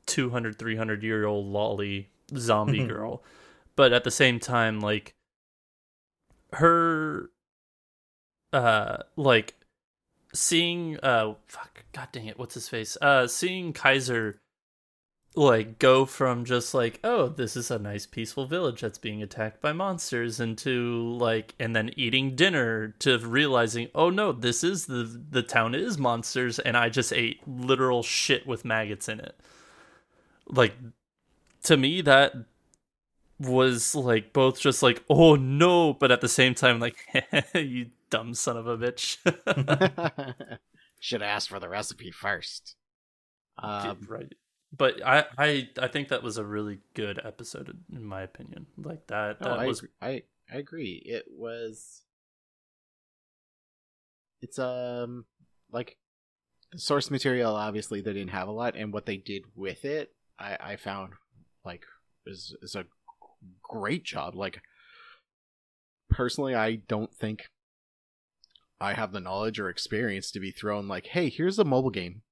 200 300 year old lolly zombie mm-hmm. girl, but at the same time like her uh like seeing uh fuck god dang it what's his face? Uh seeing Kaisar like go from just like oh this is a nice peaceful village that's being attacked by monsters into like and then eating dinner to realizing oh no this is the the town is monsters and i just ate literal shit with maggots in it like to me that was like both just like oh no but at the same time like you dumb son of a bitch should ask for the recipe first um, right but I, I I think that was a really good episode in my opinion. Like that that no, I was agree. I I agree. It was it's um like the source material obviously they didn't have a lot and what they did with it I I found like is is a great job. Like personally I don't think I have the knowledge or experience to be thrown like, "Hey, here's a mobile game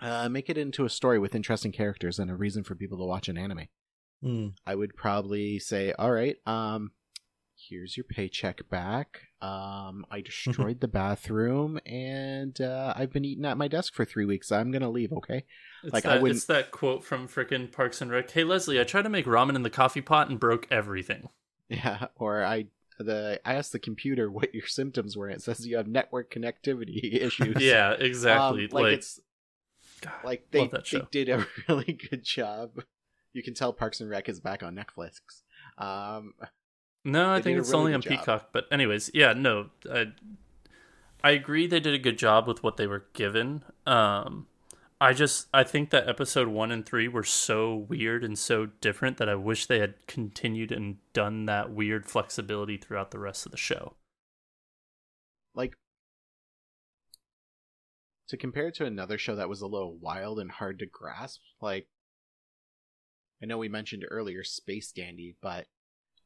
uh, make it into a story with interesting characters and a reason for people to watch an anime. Mm. I would probably say, all right, um, here's your paycheck back. Um, I destroyed the bathroom and uh, I've been eating at my desk for three weeks. I'm gonna leave. Okay. It's like that, I wouldn't. It's that quote from frickin' Parks and Rec. Hey Leslie, I tried to make ramen in the coffee pot and broke everything. Yeah. Or I the I asked the computer what your symptoms were. And it says you have network connectivity issues. yeah, exactly. Um, like, like it's God, like they they did a really good job. You can tell Parks and Rec is back on Netflix. Um, no, I think it's really only on job. Peacock. But anyways, yeah, no, I I agree they did a good job with what they were given. Um, I just I think that episode one and three were so weird and so different that I wish they had continued and done that weird flexibility throughout the rest of the show. Like to compare it to another show that was a little wild and hard to grasp, like I know we mentioned earlier Space Dandy, but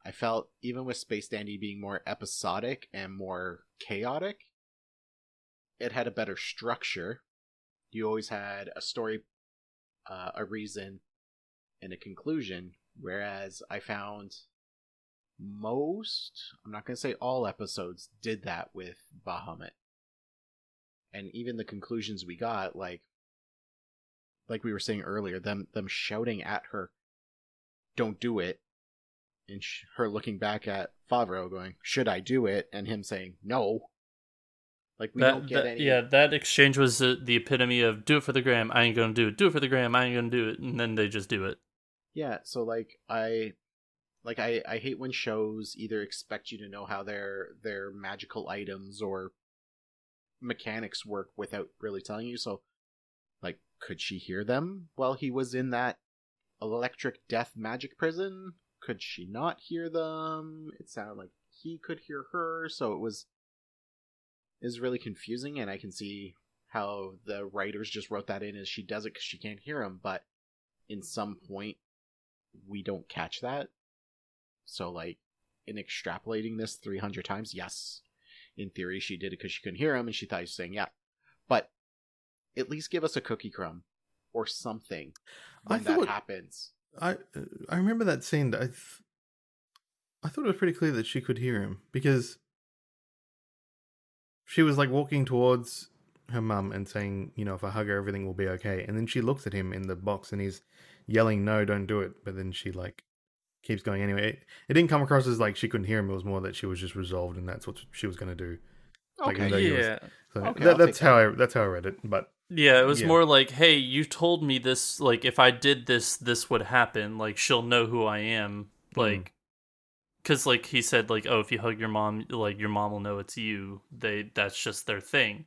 I felt even with Space Dandy being more episodic and more chaotic, it had a better structure. You always had a story, uh, a reason, and a conclusion. Whereas I found most, I'm not going to say all episodes, did that with Bahamut and even the conclusions we got like like we were saying earlier them them shouting at her don't do it and sh- her looking back at Favaro going should I do it and him saying no like we that, don't get that, any yeah that exchange was the, the epitome of do it for the gram I ain't gonna do it do it for the gram I ain't gonna do it and then they just do it yeah so like I like I, I hate when shows either expect you to know how their their magical items or mechanics work without really telling you. So, like, could she hear them while he was in that electric death magic prison? Could she not hear them? It sounded like he could hear her, so it was is really confusing, and I can see how the writers just wrote that in as she does it because she can't hear him, but in some point we don't catch that. So like in extrapolating this 300 times, yes, in theory, she did it because she couldn't hear him and she thought he was saying yeah. But at least give us a cookie crumb or something when that happens. I uh, I remember that scene. That I th- I thought it was pretty clear that she could hear him because she was like walking towards her mum and saying, you know, if I hug her, everything will be okay. And then she looks at him in the box and he's yelling, "No, don't do it!" But then she like keeps going anyway. It, it, didn't come across as like she couldn't hear him. It was more that she was just resolved, and that's what she was going to do. Okay, like, yeah. Was, so okay, that, that's how I that's how I read it. But yeah, it was yeah. more like, hey, you told me this. Like, if I did this, this would happen. Like, she'll know who I am. Mm-hmm. Like, because mm. like he said, like, oh, if you hug your mom, like your mom will know it's you. They that's just their thing.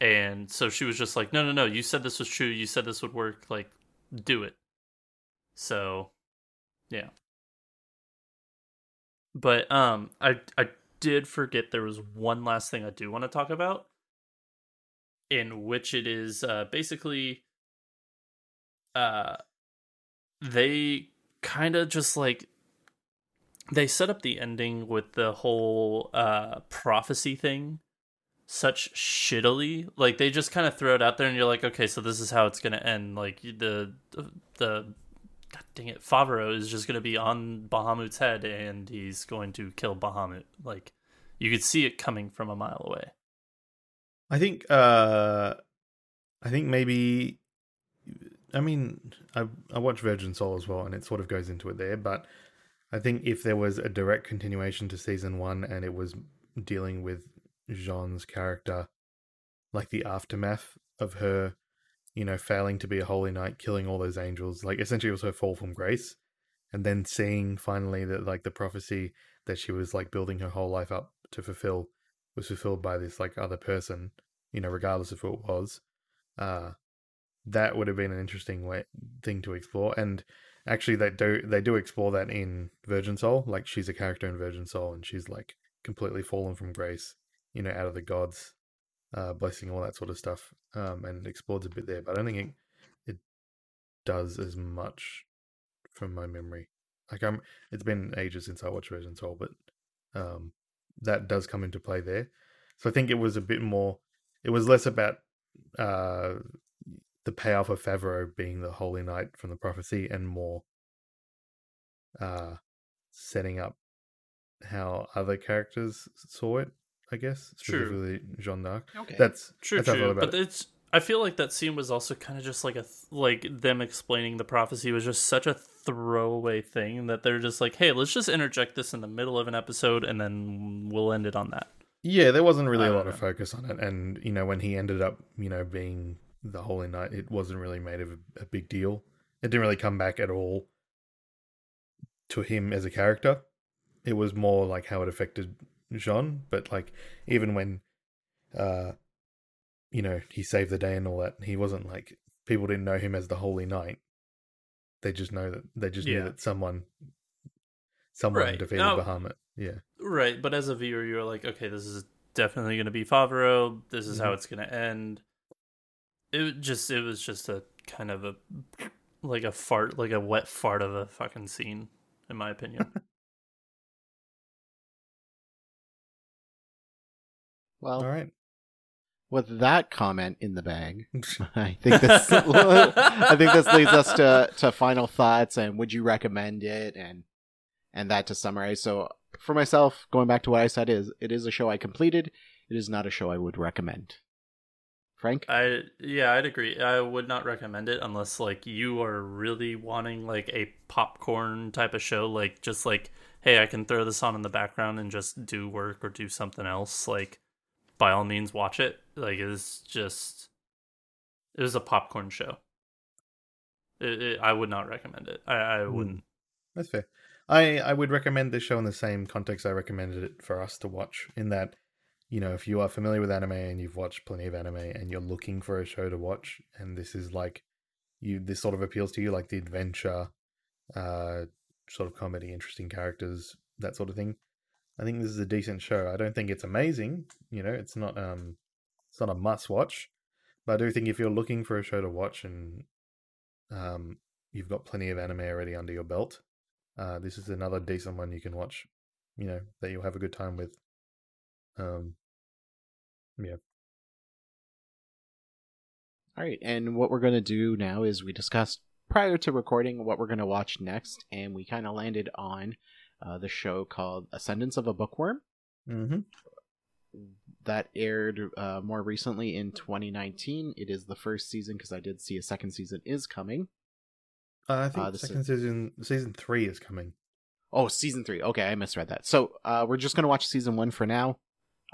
And so she was just like, no, no, no. You said this was true. You said this would work. Like, do it. So, yeah. But um, I I did forget there was one last thing I do want to talk about. In which it is uh, basically uh, they kind of just like they set up the ending with the whole uh prophecy thing such shittily. Like they just kind of throw it out there and you're like okay so this is how it's gonna end. Like the the, the God dang it favaro is just gonna be on bahamut's head and he's going to kill bahamut. Like you could see it coming from a mile away I think uh I think maybe I mean I I watch Virgin Soul as well and it sort of goes into it there, but I think if there was a direct continuation to season 1 and it was dealing with Jeanne's character like the aftermath of her you know failing to be a holy knight killing all those angels like essentially it was her fall from grace and then seeing finally that like the prophecy that she was like building her whole life up to fulfill was fulfilled by this like other person, you know, regardless of who it was. Uh that would have been an interesting way thing to explore. And actually they do they do explore that in Virgin Soul. Like she's a character in Virgin Soul and she's like completely fallen from grace, you know, out of the gods, uh blessing all that sort of stuff. Um and explores a bit there. But I don't think it it does as much from my memory. Like I'm it's been ages since I watched Virgin Soul, but um that does come into play there. So I think it was a bit more. It was less about uh, the payoff of Favaro being the Holy Knight from the prophecy, and more uh, setting up how other characters saw it. I guess specifically True. Jeanne d'Arc. Okay. That's True, that's I true. about But it. it's I feel like that scene was also kind of just like a th- like them explaining the prophecy was just such a throwaway thing that they're just like, hey, let's just interject this in the middle of an episode and then we'll end it on that. Yeah, there wasn't really a lot of focus on it, and you know when he ended up, you know, being the Holy Knight, it wasn't really made of a, a big deal. It didn't really come back at all to him as a character. It was more like how it affected Jeanne, but like even when, uh, you know, he saved the day and all that, he wasn't like people didn't know him as the Holy Knight. They just know that they just knew that someone, someone Right. defeated Now- Bahamut. Yeah. Right, but as a viewer, you're like, okay, this is definitely going to be Favaro. This is how Mhm. it's going to end. It was just, it was just a kind of a like a fart, like a wet fart of a fucking scene, in my opinion. Well, All right. with that comment in the bag, I think this I think this leads us to to final thoughts and would you recommend it and and that to summarize. So for myself, going back to what I said is it is a show I completed. It is not a show I would recommend. Frank? I yeah, I'd agree. I would not recommend it unless like you are really wanting like a popcorn type of show, like just like hey, I can throw this on in the background and just do work or do something else. Like by all means, watch it. Like it's just it was a popcorn show. It, it, I would not recommend it. I, I Hmm. wouldn't. That's fair. I, I would recommend this show in the same context I recommended it for us to watch. In that, you know, if you are familiar with anime and you've watched plenty of anime and you're looking for a show to watch, and this is like you, this sort of appeals to you, like the adventure, uh, sort of comedy, interesting characters, that sort of thing. I think this is a decent show. I don't think it's amazing. You know, it's not um, it's not a must watch, but I do think if you're looking for a show to watch and um, you've got plenty of anime already under your belt, uh, this is another decent one you can watch. You know that you'll have a good time with. Um, yeah. All right, and what we're going to do now is we discussed prior to recording what we're going to watch next, and we kind of landed on uh, the show called Ascendance of a Bookworm Mm-hmm. that aired uh, more recently in 2019. It is the first season because I did see a second season is coming. Uh, I think Uh, the second season, season three is coming. Oh, season three. Okay, I misread that. So uh, we're just going to watch season one for now.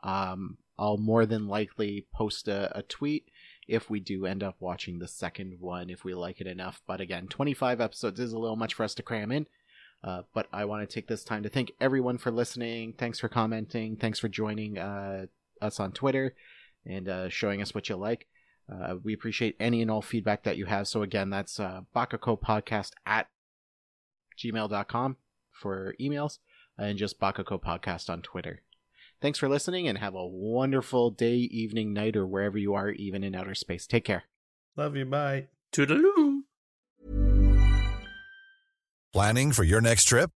Um, I'll more than likely post a, a tweet if we do end up watching the second one, if we like it enough. But again, 25 episodes is a little much for us to cram in. Uh, but I want to take this time to thank everyone for listening. Thanks for commenting. Thanks for joining uh, us on Twitter and uh, showing us what you like. Uh, we appreciate any and all feedback that you have. So again, that's uh, Bakako Podcast at gmail.com for emails and just Bakako Podcast on Twitter. Thanks for listening and have a wonderful day, evening, night, or wherever you are, even in outer space. Take care. Love you. Bye. Toodaloo. Planning for your next trip?